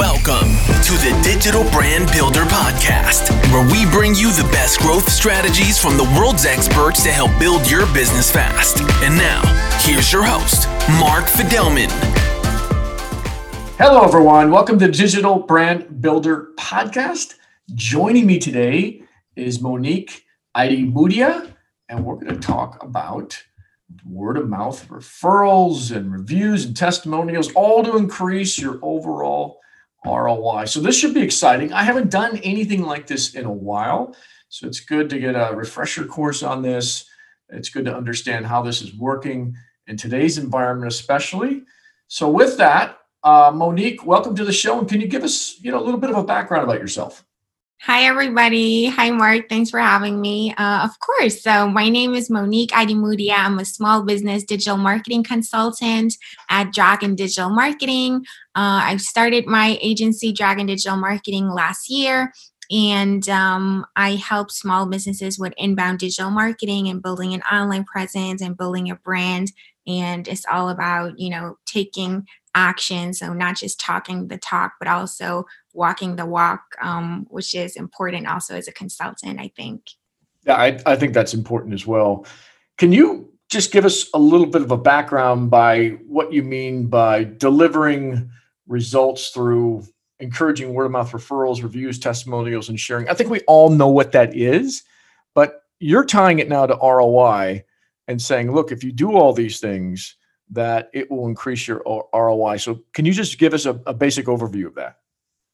Welcome to the Digital Brand Builder Podcast, where we bring you the best growth strategies from the world's experts to help build your business fast. And now, here's your host, Mark Fidelman. Hello, everyone. Welcome to Digital Brand Builder Podcast. Joining me today is Monique Idimudia, and we're going to talk about word of mouth referrals and reviews and testimonials, all to increase your overall ROI. So this should be exciting. I haven't done anything like this in a while. So it's good to get a refresher course on this. It's good to understand how this is working in today's environment, especially. So with that, uh, Monique, welcome to the show. And can you give us, you know, a little bit of a background about yourself? Hi, everybody. Hi, Mark. Thanks for having me. Uh, of course. So, my name is Monique Idimudia. I'm a small business digital marketing consultant at Dragon Digital Marketing. Uh, I started my agency, Dragon Digital Marketing, last year. And um, I help small businesses with inbound digital marketing and building an online presence and building a brand. And it's all about, you know, taking action. So, not just talking the talk, but also walking the walk, um, which is important also as a consultant, I think. Yeah, I, I think that's important as well. Can you just give us a little bit of a background by what you mean by delivering results through encouraging word of mouth referrals, reviews, testimonials, and sharing? I think we all know what that is, but you're tying it now to ROI and saying, look, if you do all these things, that it will increase your ROI. So, can you just give us a, a basic overview of that?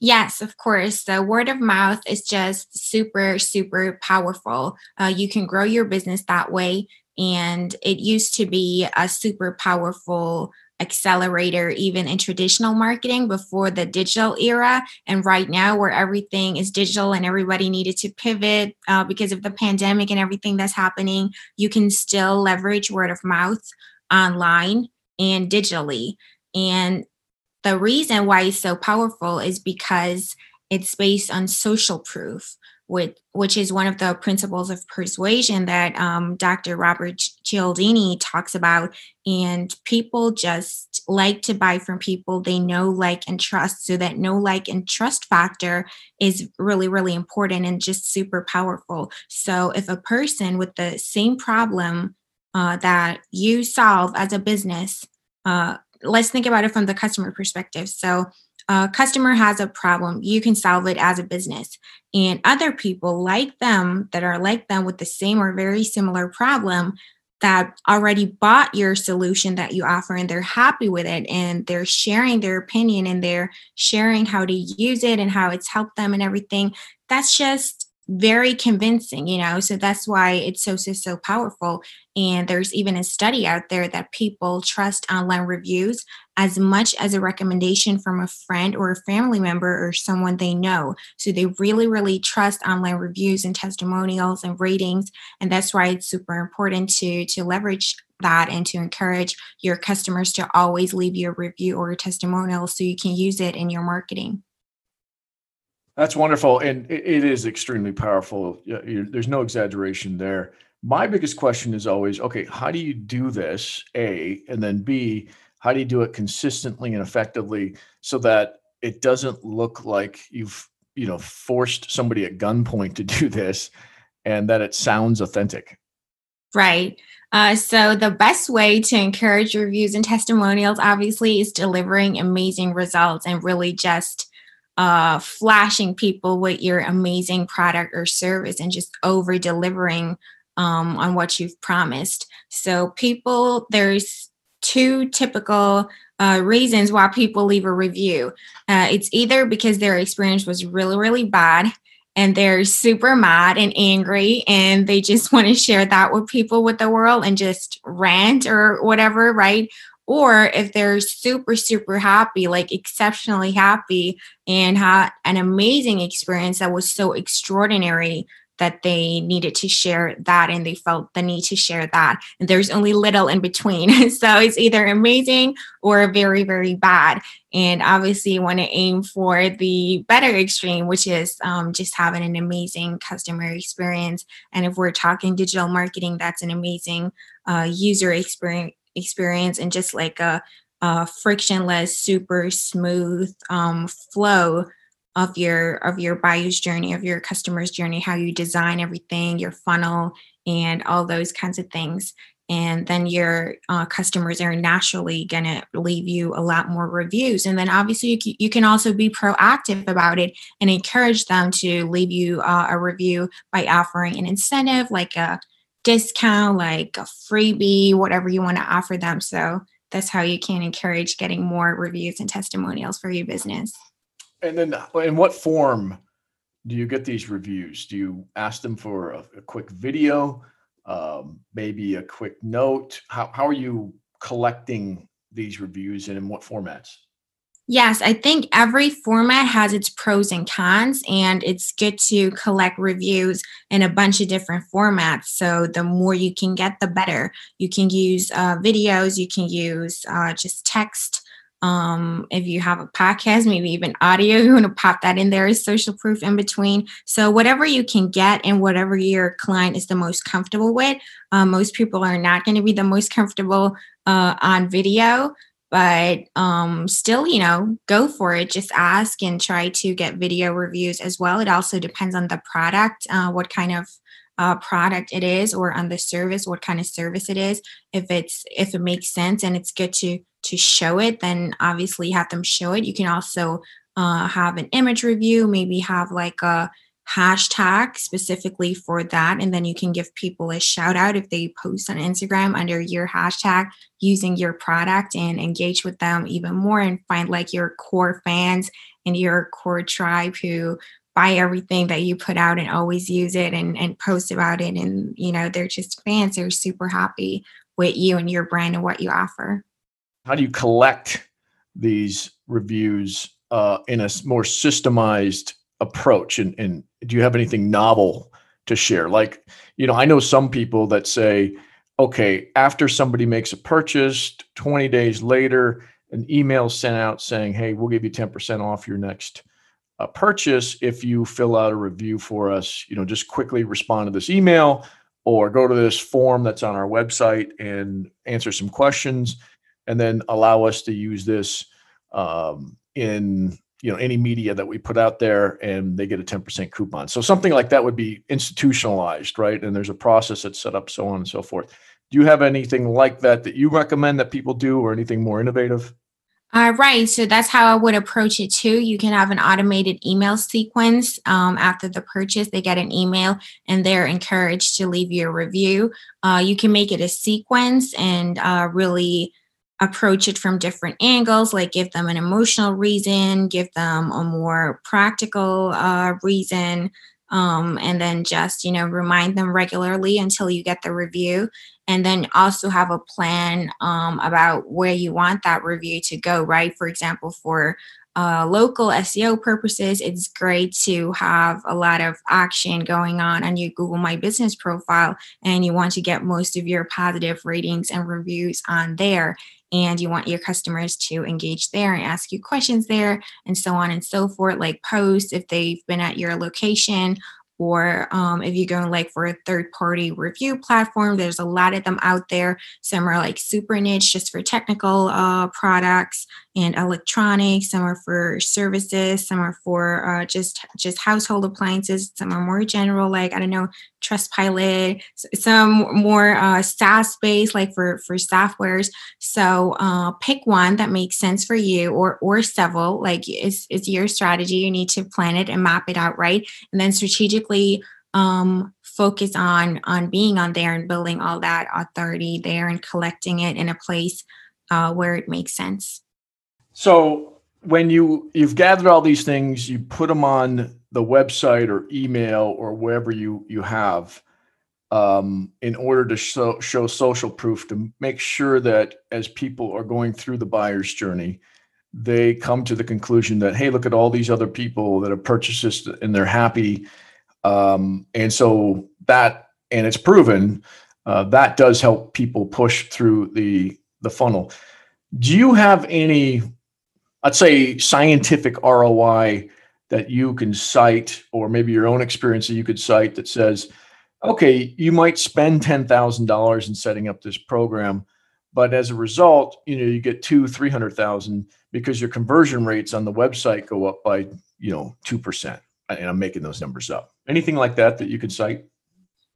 Yes, of course. The word of mouth is just super, super powerful. Uh, you can grow your business that way. And it used to be a super powerful accelerator, even in traditional marketing before the digital era. And right now, where everything is digital and everybody needed to pivot uh, because of the pandemic and everything that's happening, you can still leverage word of mouth online and digitally. And the reason why it's so powerful is because it's based on social proof, which, which is one of the principles of persuasion that um, Dr. Robert Cialdini talks about. And people just like to buy from people they know, like, and trust. So that know, like, and trust factor is really, really important and just super powerful. So if a person with the same problem uh, that you solve as a business uh, let's think about it from the customer perspective. So, a customer has a problem, you can solve it as a business. And other people like them that are like them with the same or very similar problem that already bought your solution that you offer and they're happy with it and they're sharing their opinion and they're sharing how to use it and how it's helped them and everything. That's just very convincing, you know. So that's why it's so, so, so powerful. And there's even a study out there that people trust online reviews as much as a recommendation from a friend or a family member or someone they know. So they really, really trust online reviews and testimonials and ratings. And that's why it's super important to, to leverage that and to encourage your customers to always leave you a review or a testimonial so you can use it in your marketing. That's wonderful, and it is extremely powerful. There's no exaggeration there. My biggest question is always, okay, how do you do this? A, and then B, how do you do it consistently and effectively so that it doesn't look like you've you know forced somebody at gunpoint to do this, and that it sounds authentic. Right. Uh, so the best way to encourage reviews and testimonials, obviously, is delivering amazing results and really just uh, flashing people with your amazing product or service and just over delivering um, on what you've promised. So, people, there's two typical uh, reasons why people leave a review. Uh, it's either because their experience was really, really bad and they're super mad and angry and they just want to share that with people with the world and just rant or whatever, right? Or if they're super super happy like exceptionally happy and had an amazing experience that was so extraordinary that they needed to share that and they felt the need to share that. And there's only little in between. So it's either amazing or very very bad. And obviously you want to aim for the better extreme which is um, just having an amazing customer experience. And if we're talking digital marketing that's an amazing uh, user experience experience and just like a uh, frictionless, super smooth um, flow of your of your buyer's journey, of your customer's journey, how you design everything, your funnel, and all those kinds of things. And then your uh, customers are naturally going to leave you a lot more reviews. And then obviously, you you can also be proactive about it and encourage them to leave you uh, a review by offering an incentive like a discount, like a freebie, whatever you want to offer them. So that's how you can encourage getting more reviews and testimonials for your business. And then, in what form do you get these reviews? Do you ask them for a, a quick video, um, maybe a quick note? How, how are you collecting these reviews and in what formats? Yes, I think every format has its pros and cons, and it's good to collect reviews in a bunch of different formats. So, the more you can get, the better. You can use uh, videos, you can use uh, just text. Um, if you have a podcast, maybe even audio, you want to pop that in there as social proof in between. So, whatever you can get and whatever your client is the most comfortable with, uh, most people are not going to be the most comfortable uh, on video but um, still you know go for it. Just ask and try to get video reviews as well. It also depends on the product uh, what kind of uh, product it is or on the service what kind of service it is. If it's if it makes sense and it's good to to show it then obviously have them show it. You can also uh, have an image review maybe have like a hashtag specifically for that. And then you can give people a shout out if they post on Instagram under your hashtag using your product and engage with them even more and find like your core fans and your core tribe who buy everything that you put out and always use it and, and post about it. And, you know, they're just fans. They're super happy with you and your brand and what you offer. How do you collect these reviews uh, in a more systemized approach and, and do you have anything novel to share? Like you know i know some people that say okay after somebody makes a purchase 20 days later an email sent out saying hey we'll give you 10% off your next uh, purchase if you fill out a review for us you know just quickly respond to this email or go to this form that's on our website and answer some questions and then allow us to use this um, in you know any media that we put out there and they get a 10% coupon so something like that would be institutionalized right and there's a process that's set up so on and so forth do you have anything like that that you recommend that people do or anything more innovative uh, right. So that's how I would approach it too. You can have an automated email sequence um, after the purchase. They get an email and they're encouraged to leave you a review. Uh, you can make it a sequence and uh, really approach it from different angles, like give them an emotional reason, give them a more practical uh, reason, um, and then just, you know, remind them regularly until you get the review. And then also have a plan um, about where you want that review to go, right? For example, for uh, local SEO purposes, it's great to have a lot of action going on on your Google My Business profile, and you want to get most of your positive ratings and reviews on there and you want your customers to engage there and ask you questions there and so on and so forth like post if they've been at your location or um, if you're going like for a third party review platform there's a lot of them out there some are like super niche just for technical uh, products and electronics some are for services some are for uh, just just household appliances some are more general like i don't know Trustpilot, some more uh, SaaS based, like for for softwares. So uh, pick one that makes sense for you, or or several. Like it's it's your strategy. You need to plan it and map it out right, and then strategically um, focus on on being on there and building all that authority there and collecting it in a place uh, where it makes sense. So when you you've gathered all these things, you put them on the website or email or wherever you you have um, in order to show, show social proof to make sure that as people are going through the buyer's journey they come to the conclusion that hey look at all these other people that have purchased this and they're happy um, and so that and it's proven uh, that does help people push through the the funnel do you have any i'd say scientific roi that you can cite, or maybe your own experience that you could cite that says, okay, you might spend $10,000 in setting up this program, but as a result, you know, you get two, 300,000 because your conversion rates on the website go up by, you know, 2%. And I'm making those numbers up. Anything like that that you could cite?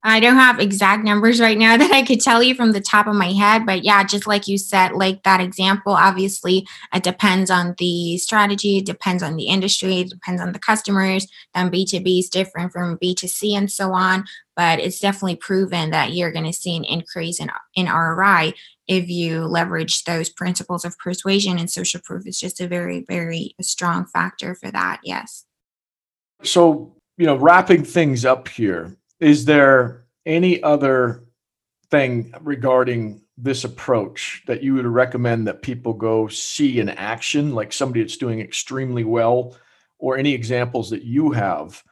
I don't have exact numbers right now that I could tell you from the top of my head, but yeah, just like you said, like that example, obviously it depends on the strategy, it depends on the industry, it depends on the customers. Then B2B is different from B2C and so on, but it's definitely proven that you're going to see an increase in, in ROI if you leverage those principles of persuasion and social proof is just a very, very strong factor for that. Yes. So, you know, wrapping things up here, is there any other thing regarding this approach that you would recommend that people go see in action, like somebody that's doing extremely well, or any examples that you have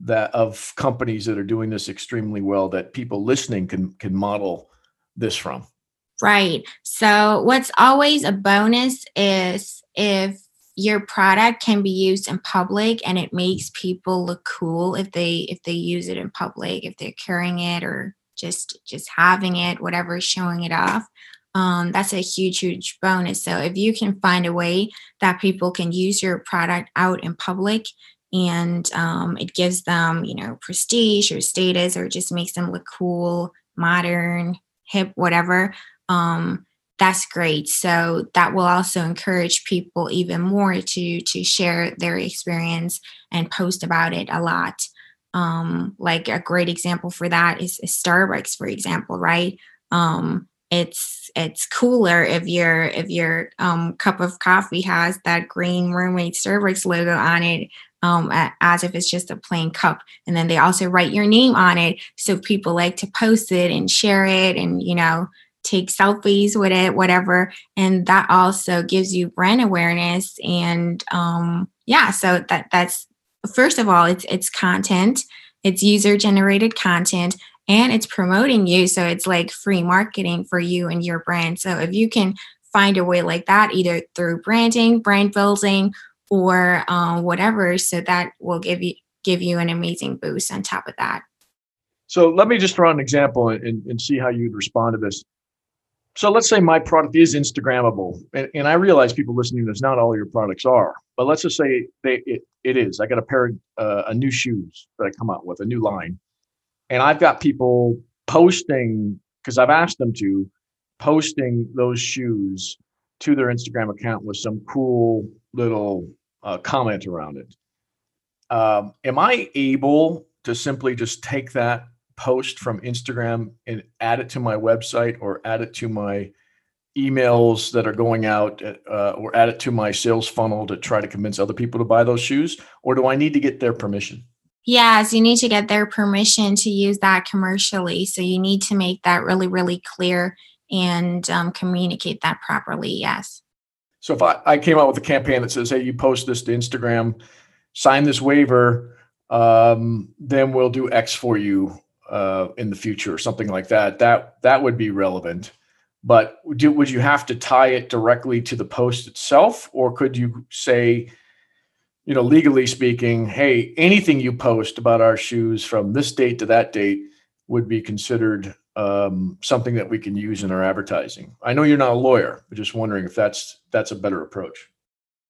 that of companies that are doing this extremely well that people listening can can model this from? Right. So what's always a bonus is if your product can be used in public and it makes people look cool if they if they use it in public if they're carrying it or just just having it whatever showing it off. Um, that's a huge huge bonus. So if you can find a way that people can use your product out in public and um, it gives them you know prestige or status or just makes them look cool modern hip whatever um, that's great. So that will also encourage people even more to to share their experience and post about it a lot. Um, like a great example for that is, is starbucks for example right? Um, it's it's cooler if your if your um, cup of coffee has that green mermaid starbucks logo on it um, as if it's just a plain cup. And then they also write your name on it so people like to post it and share it and you know take selfies with it, whatever. And that also gives you brand awareness. And um, yeah, so that that's first of all, it's it's content, it's user generated content, and it's promoting you. So it's like free marketing for you and your brand. So if you can find a way like that, either through branding, brand building, or um, whatever, so that will give you give you an amazing boost on top of that. So let me just throw an example and, and see how you'd respond to this. So let's say my product is Instagrammable, and, and I realize people listening to this, not all your products are, but let's just say they it, it is. I got a pair of uh, a new shoes that I come out with, a new line, and I've got people posting because I've asked them to posting those shoes to their Instagram account with some cool little uh, comment around it. Um, am I able to simply just take that post from Instagram and add it to my website or add it to my emails that are going out uh, or add it to my sales funnel to try to convince other people to buy those shoes? Or do I need to get their permission? Yes, you need to get their permission to use that commercially. So you need to make that really, really clear and um, communicate that properly. Yes. So if I, I came out with a campaign that says, hey, you post this to Instagram, sign this waiver, um, then we'll do X for you uh, in the future or something like that, that that would be relevant. But do, would you have to tie it directly to the post itself, or could you say, you know, legally speaking, hey, anything you post about our shoes from this date to that date would be considered um, something that we can use in our advertising? I know you're not a lawyer, but just wondering if that's that's a better approach.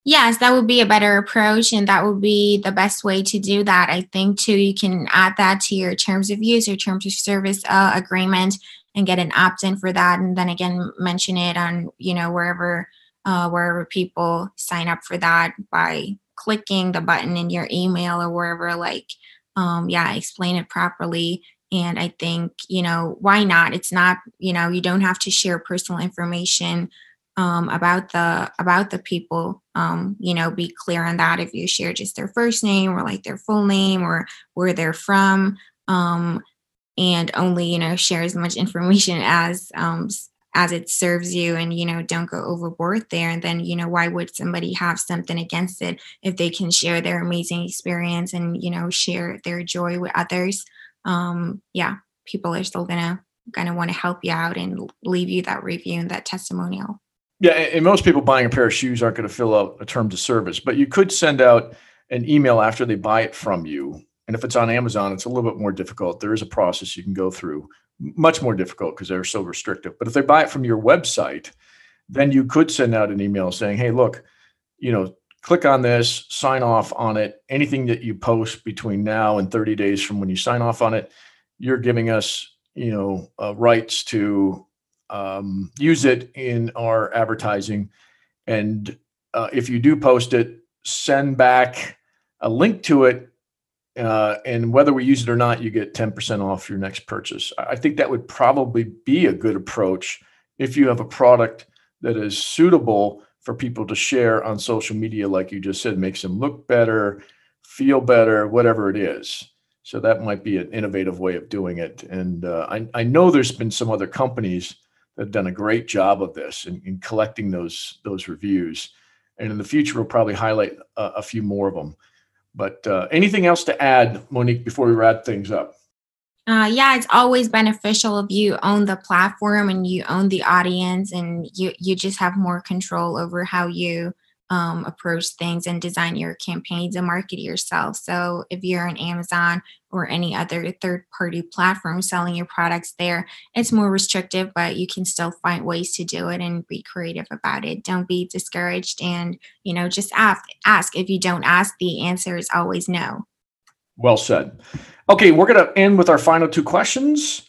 Yes, that would be a better approach, and that would be the best way to do that. I think too, you can add that to your terms of use, your terms of service uh, agreement, and get an opt-in for that, and then again mention it on you know wherever uh, wherever people sign up for that by clicking the button in your email or wherever. Like, um, yeah, explain it properly. And I think you know why not? It's not you know you don't have to share personal information um, about the about the people um, you know be clear on that. If you share just their first name or like their full name or where they're from um, and only you know share as much information as um, as it serves you and you know don't go overboard there and then you know why would somebody have something against it if they can share their amazing experience and you know share their joy with others? Um yeah people are still gonna gonna want to help you out and leave you that review and that testimonial yeah, and most people buying a pair of shoes aren't going to fill out a terms of service, but you could send out an email after they buy it from you. And if it's on Amazon, it's a little bit more difficult. There is a process you can go through, much more difficult because they're so restrictive. But if they buy it from your website, then you could send out an email saying, "Hey, look, you know, click on this, sign off on it. Anything that you post between now and 30 days from when you sign off on it, you're giving us, you know, uh, rights to um, use it in our advertising. And uh, if you do post it, send back a link to it. Uh, and whether we use it or not, you get 10% off your next purchase. I think that would probably be a good approach if you have a product that is suitable for people to share on social media, like you just said, makes them look better, feel better, whatever it is. So that might be an innovative way of doing it. And uh, I, I know there's been some other companies have done a great job of this in, in collecting those those reviews. And in the future, we'll probably highlight a, a few more of them. But uh, anything else to add, Monique, before we wrap things up? Uh, yeah, it's always beneficial if you own the platform and you own the audience, and you you just have more control over how you um, approach things and design your campaigns and market yourself. So if you're an Amazon or any other third party platform selling your products there, it's more restrictive, but you can still find ways to do it and be creative about it. Don't be discouraged and, you know, just ask. Ask. If you don't ask, the answer is always no. Well said. Okay, we're going to end with our final two questions.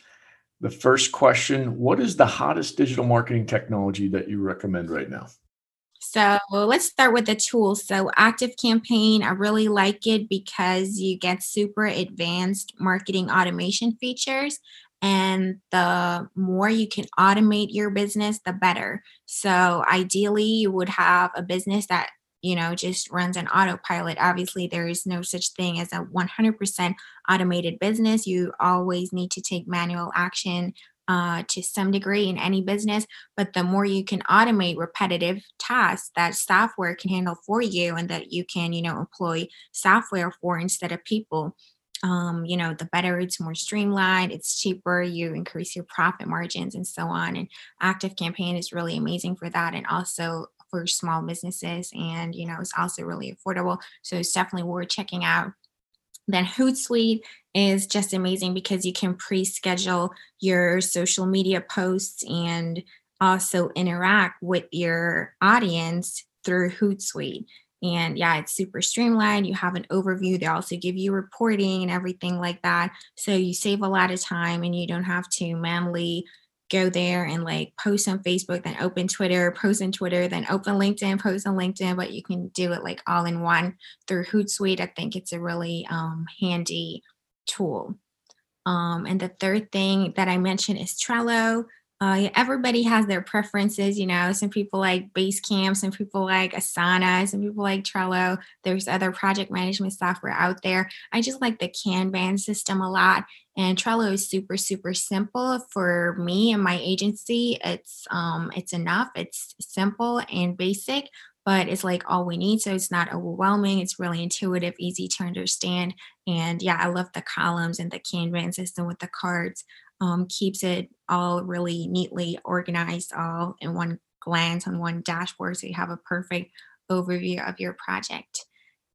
The first question What is the hottest digital marketing technology that you recommend right now? So let's start with the tools. So Active Campaign, I really like it because you get super advanced marketing automation features. And the more you can automate your business, the better. So ideally, you would have a business that you know just runs on autopilot obviously there is no such thing as a 100% automated business you always need to take manual action uh, to some degree in any business but the more you can automate repetitive tasks that software can handle for you and that you can you know employ software for instead of people um, you know, the better it's more streamlined, it's cheaper, you increase your profit margins and so on. And Active Campaign is really amazing for that. And also for small businesses and you know it's also really affordable so it's definitely worth checking out then hootsuite is just amazing because you can pre-schedule your social media posts and also interact with your audience through hootsuite. And yeah it's super streamlined. You have an overview. They also give you reporting and everything like that. So you save a lot of time and you don't have to manually go there and like post on Facebook, then open Twitter, post on Twitter, then open LinkedIn, post on LinkedIn, but you can do it like all in one through Hootsuite. I think it's a really um, handy tool. Um, and the third thing that I mentioned is Trello uh, everybody has their preferences, you know. Some people like Basecamp, some people like Asana, some people like Trello. There's other project management software out there. I just like the Kanban system a lot, and Trello is super, super simple for me and my agency. It's um, it's enough. It's simple and basic, but it's like all we need. So it's not overwhelming. It's really intuitive, easy to understand. And yeah, I love the columns and the Kanban system with the cards um, keeps it all really neatly organized all in one glance on one dashboard so you have a perfect overview of your project.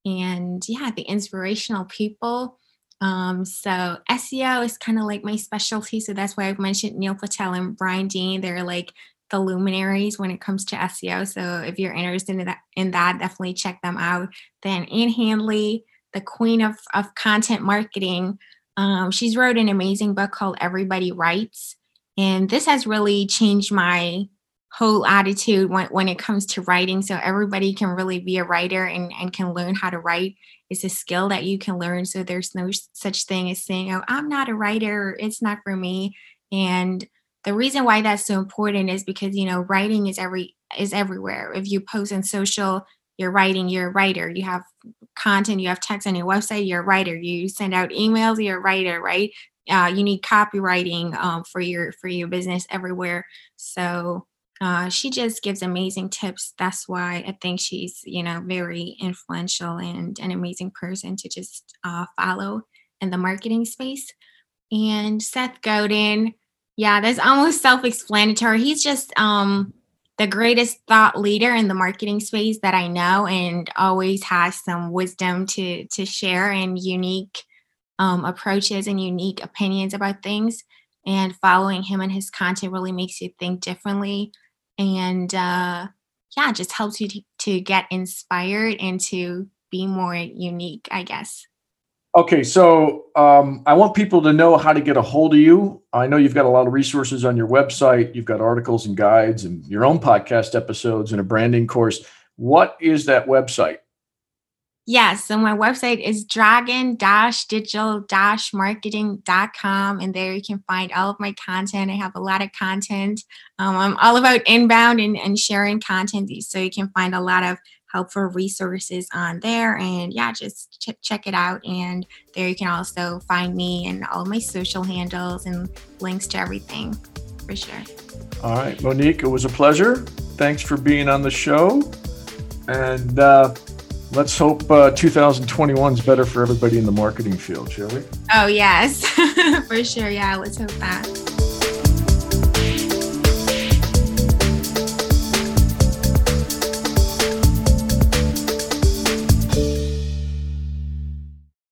And yeah the inspirational people um, so seo is kind of like my specialty so that's why i've mentioned neil patel and brian dean. They're like the luminaries when it comes to seo so if you're interested in that in that definitely check them out. Then ann handley the queen of, of content marketing um, she's wrote an amazing book called Everybody Writes. And this has really changed my whole attitude when, when it comes to writing. So everybody can really be a writer and, and can learn how to write. It's a skill that you can learn. So there's no such thing as saying, oh, I'm not a writer. It's not for me. And the reason why that's so important is because, you know, writing is every is everywhere. If you post on social, you're writing, you're a writer. You have content, you have text on your website, you're a writer. You send out emails, you're a writer, right? Uh, you need copywriting um, for your for your business everywhere. So uh, she just gives amazing tips. That's why I think she's you know very influential and an amazing person to just uh, follow in the marketing space. And Seth Godin, yeah, that's almost self-explanatory. He's just um the greatest thought leader in the marketing space that I know and always has some wisdom to to share and unique um, approaches and unique opinions about things. and following him and his content really makes you think differently and uh, yeah just helps you to, to get inspired and to be more unique i guess Okay, so um, I want people to know how to get a hold of you. I know you've got a lot of resources on your website. You've got articles and guides and your own podcast episodes and a branding course. What is that website? Yes, so my website is dragon-digital-marketing.com and there you can find all of my content. I have a lot of content. Um, I'm all about inbound and, and sharing content so you can find a lot of helpful resources on there. And yeah, just ch- check it out. And there you can also find me and all my social handles and links to everything for sure. All right, Monique, it was a pleasure. Thanks for being on the show. And uh, let's hope uh, 2021 is better for everybody in the marketing field, shall we? Oh, yes, for sure. Yeah, let's hope that.